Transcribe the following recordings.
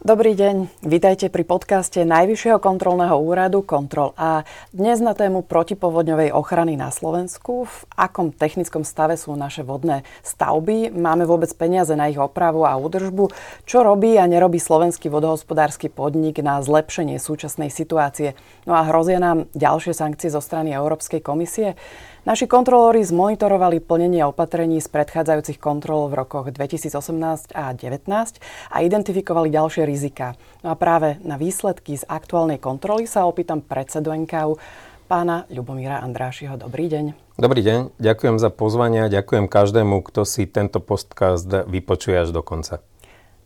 Dobrý deň, vítajte pri podcaste Najvyššieho kontrolného úradu Kontrol A. Dnes na tému protipovodňovej ochrany na Slovensku. V akom technickom stave sú naše vodné stavby? Máme vôbec peniaze na ich opravu a údržbu? Čo robí a nerobí slovenský vodohospodársky podnik na zlepšenie súčasnej situácie? No a hrozia nám ďalšie sankcie zo strany Európskej komisie? Naši kontrolóri zmonitorovali plnenie opatrení z predchádzajúcich kontrol v rokoch 2018 a 2019 a identifikovali ďalšie rizika. No a práve na výsledky z aktuálnej kontroly sa opýtam predsedu NKU, pána Ľubomíra Andrášiho. Dobrý deň. Dobrý deň, ďakujem za pozvanie a ďakujem každému, kto si tento podcast vypočuje až do konca.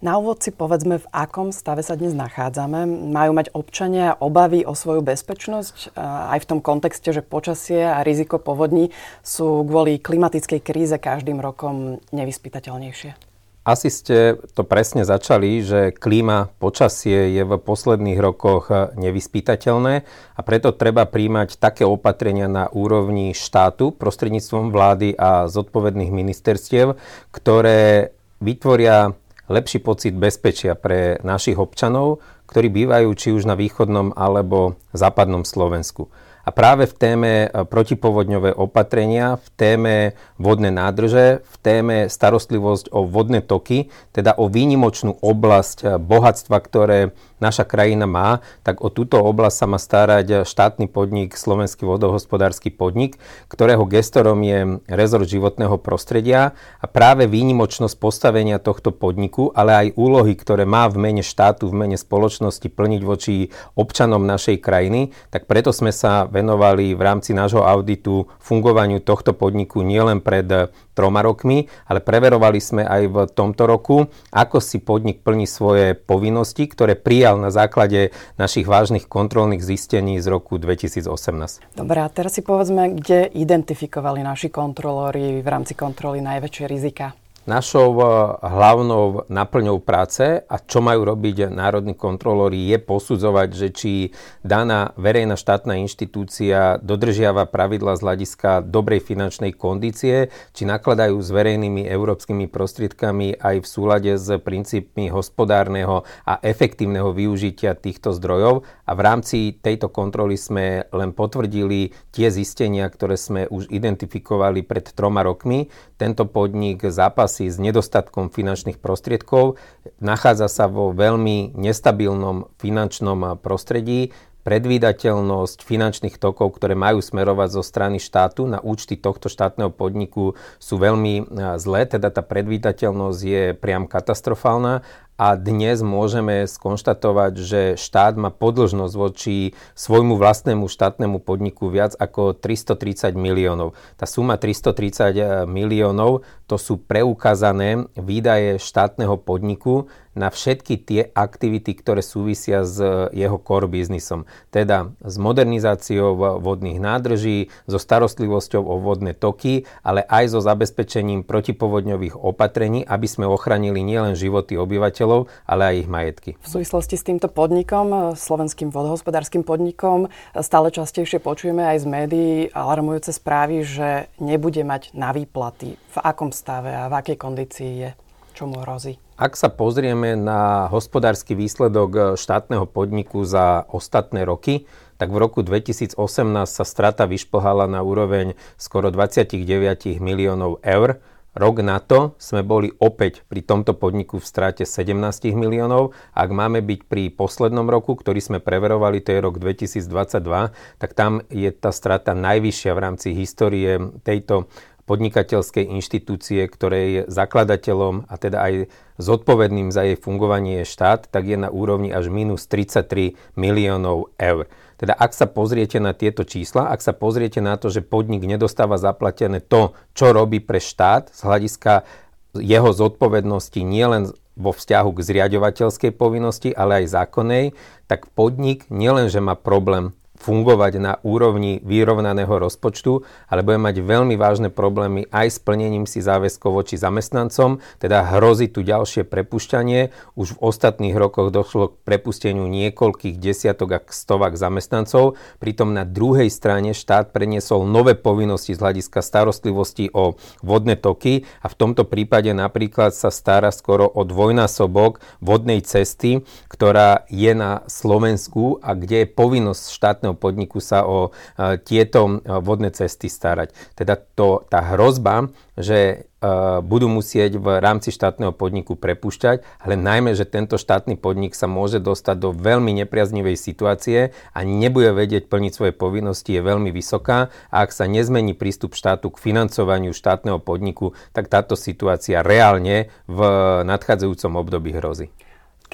Na úvod si povedzme, v akom stave sa dnes nachádzame. Majú mať občania obavy o svoju bezpečnosť aj v tom kontexte, že počasie a riziko povodní sú kvôli klimatickej kríze každým rokom nevyspytateľnejšie. Asi ste to presne začali, že klíma, počasie je v posledných rokoch nevyspytateľné a preto treba príjmať také opatrenia na úrovni štátu prostredníctvom vlády a zodpovedných ministerstiev, ktoré vytvoria lepší pocit bezpečia pre našich občanov, ktorí bývajú či už na východnom alebo západnom Slovensku. A práve v téme e, protipovodňové opatrenia, v téme vodné nádrže, v téme starostlivosť o vodné toky, teda o výnimočnú oblasť e, bohatstva, ktoré naša krajina má, tak o túto oblasť sa má starať štátny podnik Slovenský vodohospodársky podnik, ktorého gestorom je rezort životného prostredia a práve výnimočnosť postavenia tohto podniku, ale aj úlohy, ktoré má v mene štátu, v mene spoločnosti plniť voči občanom našej krajiny, tak preto sme sa venovali v rámci nášho auditu fungovaniu tohto podniku nielen pred troma rokmi, ale preverovali sme aj v tomto roku, ako si podnik plní svoje povinnosti, ktoré prijal na základe našich vážnych kontrolných zistení z roku 2018. Dobre, a teraz si povedzme, kde identifikovali naši kontrolóri v rámci kontroly najväčšie rizika? Našou eh, hlavnou naplňou práce a čo majú robiť národní kontrolóri je posudzovať, že či daná verejná štátna inštitúcia dodržiava pravidla z hľadiska dobrej finančnej kondície, či nakladajú s verejnými európskymi prostriedkami aj v súlade s princípmi hospodárneho a efektívneho využitia týchto zdrojov. A v rámci tejto kontroly sme len potvrdili tie zistenia, ktoré sme už identifikovali pred troma rokmi. Tento podnik zápas zápasí s nedostatkom finančných prostriedkov, nachádza sa vo veľmi nestabilnom finančnom prostredí, predvídateľnosť finančných tokov, ktoré majú smerovať zo strany štátu na účty tohto štátneho podniku sú veľmi zlé, teda tá predvídateľnosť je priam katastrofálna a dnes môžeme skonštatovať, že štát má podlžnosť voči svojmu vlastnému štátnemu podniku viac ako 330 miliónov. Tá suma 330 miliónov to sú preukázané výdaje štátneho podniku na všetky tie aktivity, ktoré súvisia s jeho core biznisom. Teda s modernizáciou vodných nádrží, so starostlivosťou o vodné toky, ale aj so zabezpečením protipovodňových opatrení, aby sme ochránili nielen životy obyvateľov, ale aj ich majetky. V súvislosti s týmto podnikom, slovenským vodohospodárskym podnikom, stále častejšie počujeme aj z médií alarmujúce správy, že nebude mať na výplaty. V akom stave a v akej kondícii je? Čo mu hrozí? Ak sa pozrieme na hospodársky výsledok štátneho podniku za ostatné roky, tak v roku 2018 sa strata vyšplhala na úroveň skoro 29 miliónov eur. Rok na to sme boli opäť pri tomto podniku v strate 17 miliónov. Ak máme byť pri poslednom roku, ktorý sme preverovali, to je rok 2022, tak tam je tá strata najvyššia v rámci histórie tejto podnikateľskej inštitúcie, ktorej zakladateľom a teda aj zodpovedným za jej fungovanie je štát, tak je na úrovni až minus 33 miliónov eur. Teda ak sa pozriete na tieto čísla, ak sa pozriete na to, že podnik nedostáva zaplatené to, čo robí pre štát z hľadiska jeho zodpovednosti nielen vo vzťahu k zriadovateľskej povinnosti, ale aj zákonnej, tak podnik nielenže má problém fungovať na úrovni vyrovnaného rozpočtu, ale bude mať veľmi vážne problémy aj s plnením si záväzkov voči zamestnancom, teda hrozí tu ďalšie prepušťanie. Už v ostatných rokoch došlo k prepusteniu niekoľkých desiatok a stovak zamestnancov, pritom na druhej strane štát preniesol nové povinnosti z hľadiska starostlivosti o vodné toky a v tomto prípade napríklad sa stará skoro o dvojnásobok vodnej cesty, ktorá je na Slovensku a kde je povinnosť štátneho podniku sa o e, tieto e, vodné cesty starať. Teda to, tá hrozba, že e, budú musieť v rámci štátneho podniku prepušťať, ale najmä, že tento štátny podnik sa môže dostať do veľmi nepriaznivej situácie a nebude vedieť plniť svoje povinnosti, je veľmi vysoká a ak sa nezmení prístup štátu k financovaniu štátneho podniku, tak táto situácia reálne v nadchádzajúcom období hrozí.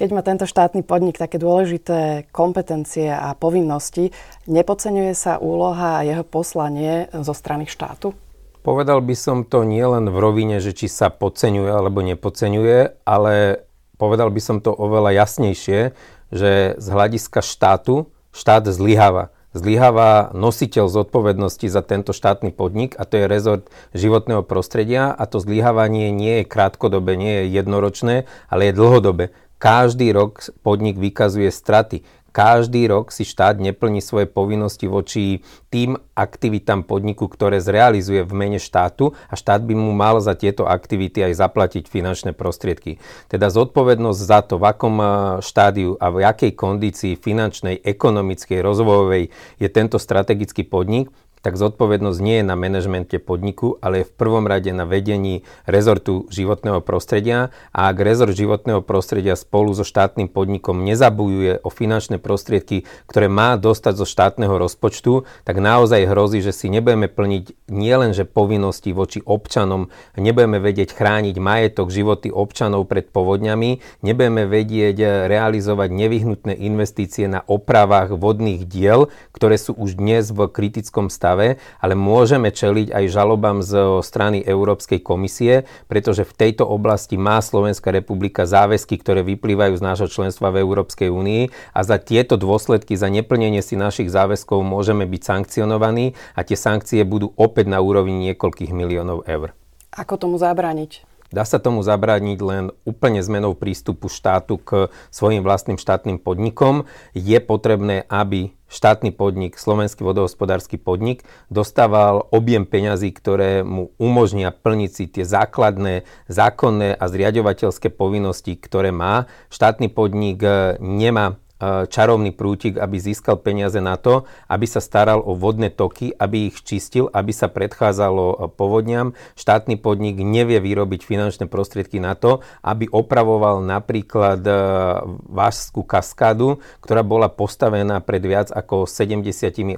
Keď má tento štátny podnik také dôležité kompetencie a povinnosti, nepodceňuje sa úloha a jeho poslanie zo strany štátu? Povedal by som to nielen v rovine, že či sa podceňuje alebo nepodceňuje, ale povedal by som to oveľa jasnejšie, že z hľadiska štátu štát zlyháva. Zlyháva nositeľ zodpovednosti za tento štátny podnik a to je rezort životného prostredia a to zlyhávanie nie je krátkodobé, nie je jednoročné, ale je dlhodobé. Každý rok podnik vykazuje straty. Každý rok si štát neplní svoje povinnosti voči tým aktivitám podniku, ktoré zrealizuje v mene štátu a štát by mu mal za tieto aktivity aj zaplatiť finančné prostriedky. Teda zodpovednosť za to, v akom eh, štádiu a v akej kondícii finančnej, ekonomickej, rozvojovej je tento strategický podnik, tak zodpovednosť nie je na manažmente podniku, ale je v prvom rade na vedení rezortu životného prostredia. A ak rezort životného prostredia spolu so štátnym podnikom nezabujuje o finančné prostriedky, ktoré má dostať zo štátneho rozpočtu, tak naozaj hrozí, že si nebudeme plniť nielenže povinnosti voči občanom, nebudeme vedieť chrániť majetok, životy občanov pred povodňami, nebudeme vedieť realizovať nevyhnutné investície na opravách vodných diel, ktoré sú už dnes v kritickom stave stave, ale môžeme čeliť aj žalobám zo strany Európskej komisie, pretože v tejto oblasti má Slovenská republika záväzky, ktoré vyplývajú z nášho členstva v Európskej únii a za tieto dôsledky, za neplnenie si našich záväzkov môžeme byť sankcionovaní a tie sankcie budú opäť na úrovni niekoľkých miliónov eur. Ako tomu zabrániť? Dá sa tomu zabrániť len úplne zmenou prístupu štátu k svojim vlastným štátnym podnikom. Je potrebné, aby štátny podnik, slovenský vodohospodársky podnik, dostával objem peňazí, ktoré mu umožnia plniť si tie základné zákonné a zriadovateľské povinnosti, ktoré má. Štátny podnik nemá E, čarovný prútik, aby získal peniaze na to, aby sa staral o vodné toky, aby ich čistil, aby sa predchádzalo e, povodňam. Štátny podnik nevie vyrobiť finančné prostriedky na to, aby opravoval napríklad e, Vážskú kaskádu, ktorá bola postavená pred viac ako 70-80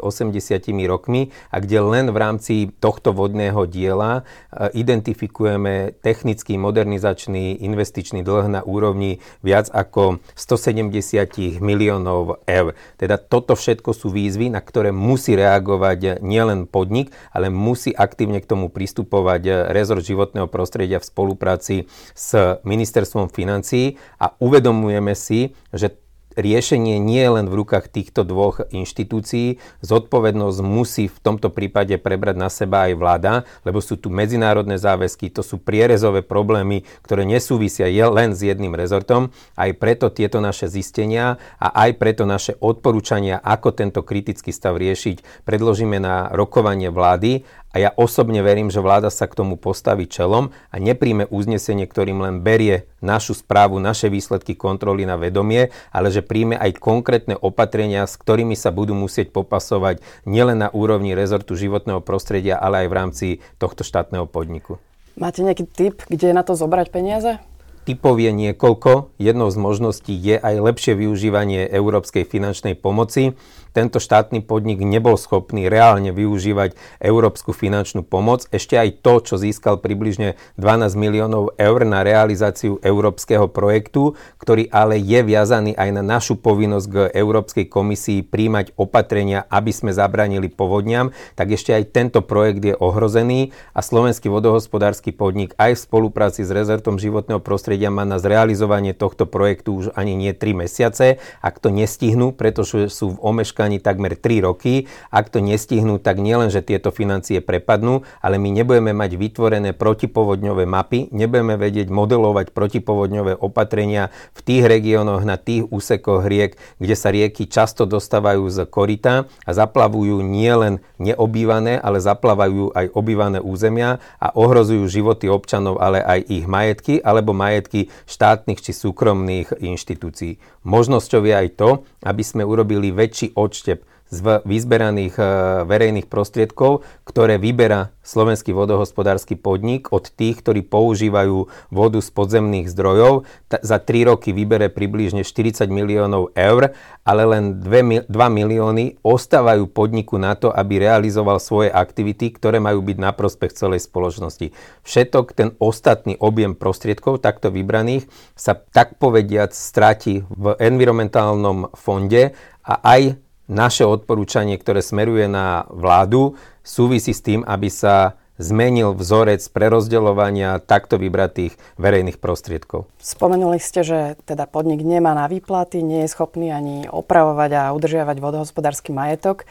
rokmi a kde len v rámci tohto vodného diela identifikujeme technický, modernizačný, investičný dlh na úrovni viac ako 170 miliónov miliónov eur. Teda toto všetko sú výzvy, na ktoré musí reagovať nielen podnik, ale musí aktívne k tomu pristupovať rezort životného prostredia v spolupráci s ministerstvom financií a uvedomujeme si, že riešenie nie je len v rukách týchto dvoch inštitúcií. Zodpovednosť musí v tomto prípade prebrať na seba aj vláda, lebo sú tu medzinárodné záväzky, to sú prierezové problémy, ktoré nesúvisia len s jedným rezortom. Aj preto tieto naše zistenia a aj preto naše odporúčania, ako tento kritický stav riešiť, predložíme na rokovanie vlády a ja osobne verím, že vláda sa k tomu postaví čelom a nepríjme uznesenie, ktorým len berie našu správu, naše výsledky kontroly na vedomie, ale že príjme aj konkrétne opatrenia, s ktorými sa budú musieť popasovať nielen na úrovni rezortu životného prostredia, ale aj v rámci tohto štátneho podniku. Máte nejaký tip, kde na to zobrať peniaze? Typov je niekoľko. Jednou z možností je aj lepšie využívanie európskej finančnej pomoci tento štátny podnik nebol schopný reálne využívať európsku finančnú pomoc. Ešte aj to, čo získal približne 12 miliónov eur na realizáciu európskeho projektu, ktorý ale je viazaný aj na našu povinnosť k Európskej komisii príjmať opatrenia, aby sme zabranili povodňam, tak ešte aj tento projekt je ohrozený a Slovenský vodohospodársky podnik aj v spolupráci s rezortom životného prostredia má na zrealizovanie tohto projektu už ani nie 3 mesiace. Ak to nestihnú, pretože sú v omeškaní počkaní takmer 3 roky. Ak to nestihnú, tak nielen, že tieto financie prepadnú, ale my nebudeme mať vytvorené protipovodňové mapy, nebudeme vedieť modelovať protipovodňové opatrenia v tých regiónoch, na tých úsekoch riek, kde sa rieky často dostávajú z korita a zaplavujú nielen neobývané, ale zaplavajú aj obývané územia a ohrozujú životy občanov, ale aj ich majetky alebo majetky štátnych či súkromných inštitúcií. Možnosťou je aj to, aby sme urobili väčší odštep z vyzberaných e, verejných prostriedkov, ktoré vyberá slovenský vodohospodársky podnik od tých, ktorí používajú vodu z podzemných zdrojov. Za 3 roky vybere približne 40 miliónov eur, ale len 2, 2 milióny ostávajú podniku na to, aby realizoval svoje aktivity, ktoré majú byť na prospech celej spoločnosti. Všetok ten ostatný objem prostriedkov takto vybraných sa tak povediac stráti v environmentálnom fonde a aj naše odporúčanie, ktoré smeruje na vládu, súvisí s tým, aby sa zmenil vzorec prerozdeľovania takto vybratých verejných prostriedkov. Spomenuli ste, že teda podnik nemá na výplaty, nie je schopný ani opravovať a udržiavať vodohospodársky majetok.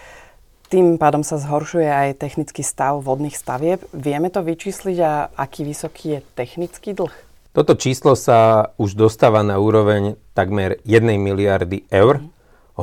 Tým pádom sa zhoršuje aj technický stav vodných stavieb. Vieme to vyčísliť a aký vysoký je technický dlh? Toto číslo sa už dostáva na úroveň takmer 1 miliardy eur.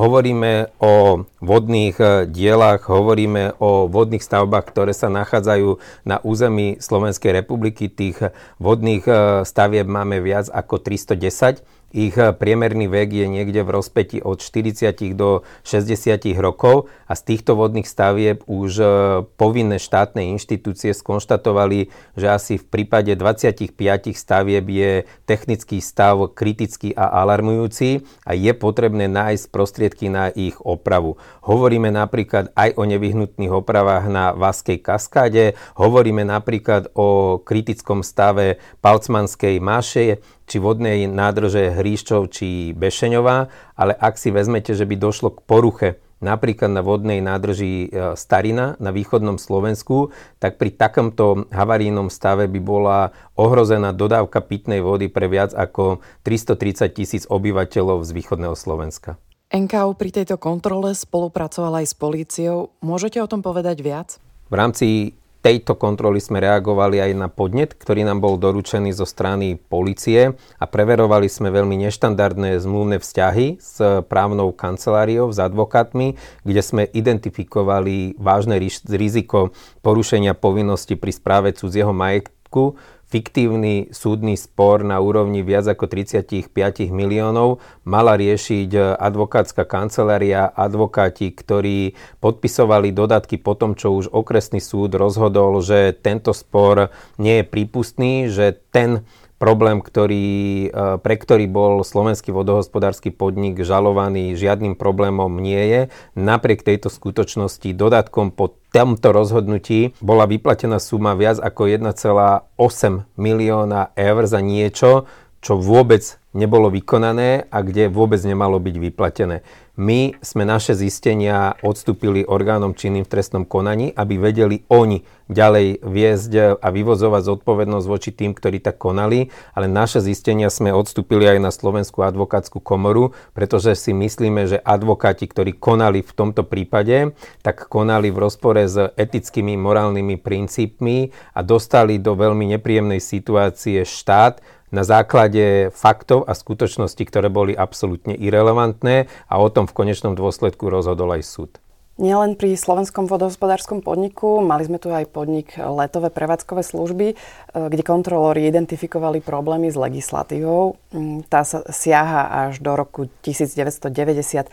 Hovoríme o vodných e, dielach, hovoríme o vodných stavbách, ktoré sa nachádzajú na území Slovenskej republiky. Tých vodných e, stavieb máme viac ako 310 ich eh, priemerný vek je niekde v rozpeti od 40 do 60 rokov a z týchto vodných stavieb už eh, povinné štátne inštitúcie skonštatovali, že asi v prípade 25 stavieb je technický stav kritický a alarmujúci a je potrebné nájsť prostriedky na ich opravu. Hovoríme napríklad aj o nevyhnutných opravách na Vaskej kaskáde, hovoríme napríklad o kritickom stave Palcmanskej máše, či vodnej nádrže Hríščov či Bešeňová, ale ak si vezmete, že by došlo k poruche napríklad na vodnej nádrži e, Starina na východnom Slovensku, tak pri takomto havarijnom stave by bola ohrozená dodávka pitnej vody pre viac ako 330 tisíc obyvateľov z východného Slovenska. NKU pri tejto kontrole spolupracovala aj s políciou. Môžete o tom povedať viac? V rámci tejto kontroly sme reagovali aj na podnet, ktorý nám bol doručený zo strany policie a preverovali sme veľmi neštandardné zmluvné vzťahy s právnou kanceláriou, s advokátmi, kde sme identifikovali vážne riziko porušenia povinnosti pri správe cudzieho majetku fiktívny súdny spor na úrovni viac ako 35 miliónov mala riešiť advokátska kancelária, advokáti, ktorí podpisovali dodatky po tom, čo už okresný súd rozhodol, že tento spor nie je prípustný, že ten problém, ktorý, e, pre ktorý bol slovenský vodohospodársky podnik žalovaný, žiadnym problémom nie je. Napriek tejto skutočnosti dodatkom po tomto rozhodnutí bola vyplatená suma viac ako 1,8 milióna eur za niečo, čo vôbec nebolo vykonané a kde vôbec nemalo byť vyplatené. My sme naše zistenia odstúpili orgánom činným v trestnom konaní, aby vedeli oni ďalej viesť a vyvozovať zodpovednosť voči tým, ktorí tak konali, ale naše zistenia sme odstúpili aj na Slovenskú advokátsku komoru, pretože si myslíme, že advokáti, ktorí konali v tomto prípade, tak konali v rozpore s etickými, morálnymi princípmi a dostali do veľmi nepríjemnej situácie štát, na základe faktov a skutočností, ktoré boli absolútne irrelevantné a o tom v konečnom dôsledku rozhodol aj súd. Nielen pri slovenskom vodohospodárskom podniku, mali sme tu aj podnik letové prevádzkové služby, e, kde kontrolóri identifikovali problémy s legislatívou. Mm, tá sa siaha až do roku 1990.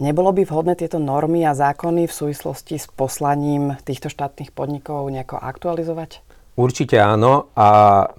Nebolo by vhodné tieto normy a zákony v súvislosti s poslaním týchto štátnych podnikov nejako aktualizovať? Určite áno a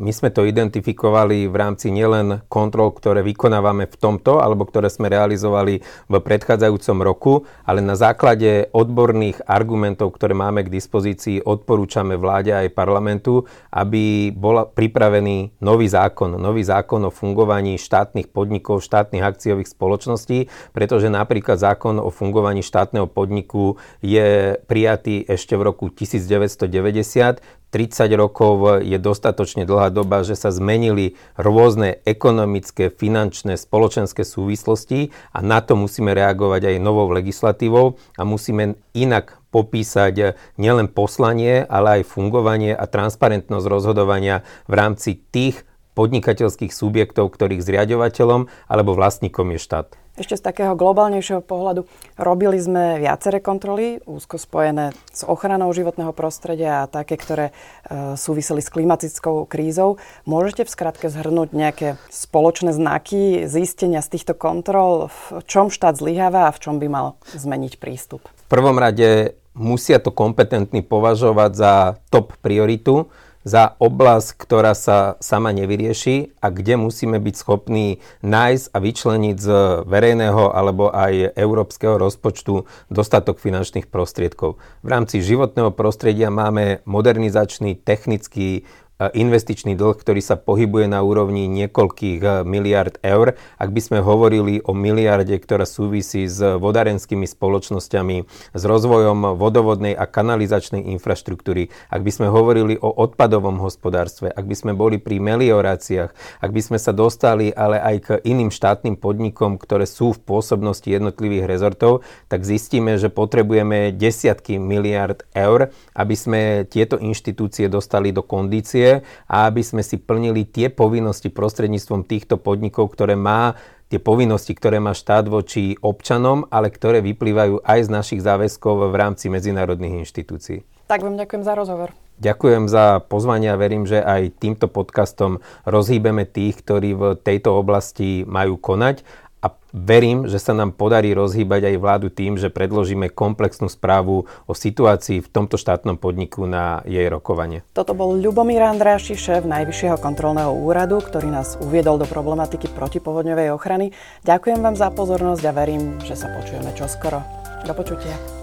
my sme to identifikovali v rámci nielen kontrol, ktoré vykonávame v tomto alebo ktoré sme realizovali v predchádzajúcom roku, ale na základe odborných argumentov, ktoré máme k dispozícii, odporúčame vláde aj parlamentu, aby bol pripravený nový zákon, nový zákon o fungovaní štátnych podnikov, štátnych akciových spoločností, pretože napríklad zákon o fungovaní štátneho podniku je prijatý ešte v roku 1990 30 rokov je dostatočne dlhá doba, že sa zmenili rôzne ekonomické, finančné, spoločenské súvislosti a na to musíme reagovať aj novou legislatívou a musíme inak popísať nielen poslanie, ale aj fungovanie a transparentnosť rozhodovania v rámci tých podnikateľských subjektov, ktorých zriadovateľom alebo vlastníkom je štát. Ešte z takého globálnejšieho pohľadu robili sme viaceré kontroly, úzko spojené s ochranou životného prostredia a také, ktoré e, súviseli s klimatickou krízou. Môžete v skratke zhrnúť nejaké spoločné znaky zistenia z týchto kontrol, v čom štát zlyháva a v čom by mal zmeniť prístup? V prvom rade musia to kompetentní považovať za top prioritu za oblasť, ktorá sa sama nevyrieši a kde musíme byť schopní nájsť a vyčleniť z verejného alebo aj európskeho rozpočtu dostatok finančných prostriedkov. V rámci životného prostredia máme modernizačný, technický, investičný dlh, ktorý sa pohybuje na úrovni niekoľkých eh, miliard eur. Ak by sme hovorili o miliarde, ktorá súvisí s vodárenskými spoločnosťami, s rozvojom vodovodnej a kanalizačnej infraštruktúry, ak by sme hovorili o odpadovom hospodárstve, ak by sme boli pri melioráciách, ak by sme sa dostali ale aj k iným štátnym podnikom, ktoré sú v pôsobnosti jednotlivých rezortov, tak zistíme, že potrebujeme desiatky miliard eur, aby sme tieto inštitúcie dostali do kondície, a aby sme si plnili tie povinnosti prostredníctvom týchto podnikov, ktoré má tie povinnosti, ktoré má štát voči občanom, ale ktoré vyplývajú aj z našich záväzkov v rámci medzinárodných inštitúcií. Tak vám ďakujem za rozhovor. Ďakujem za pozvanie a verím, že aj týmto podcastom rozhýbeme tých, ktorí v tejto oblasti majú konať a verím, že sa nám podarí rozhýbať aj vládu tým, že predložíme komplexnú správu o situácii v tomto štátnom podniku na jej rokovanie. Toto bol Ľubomír Andráši, šéf Najvyššieho kontrolného úradu, ktorý nás uviedol do problematiky protipovodňovej ochrany. Ďakujem vám za pozornosť a verím, že sa počujeme čoskoro. Do počutia.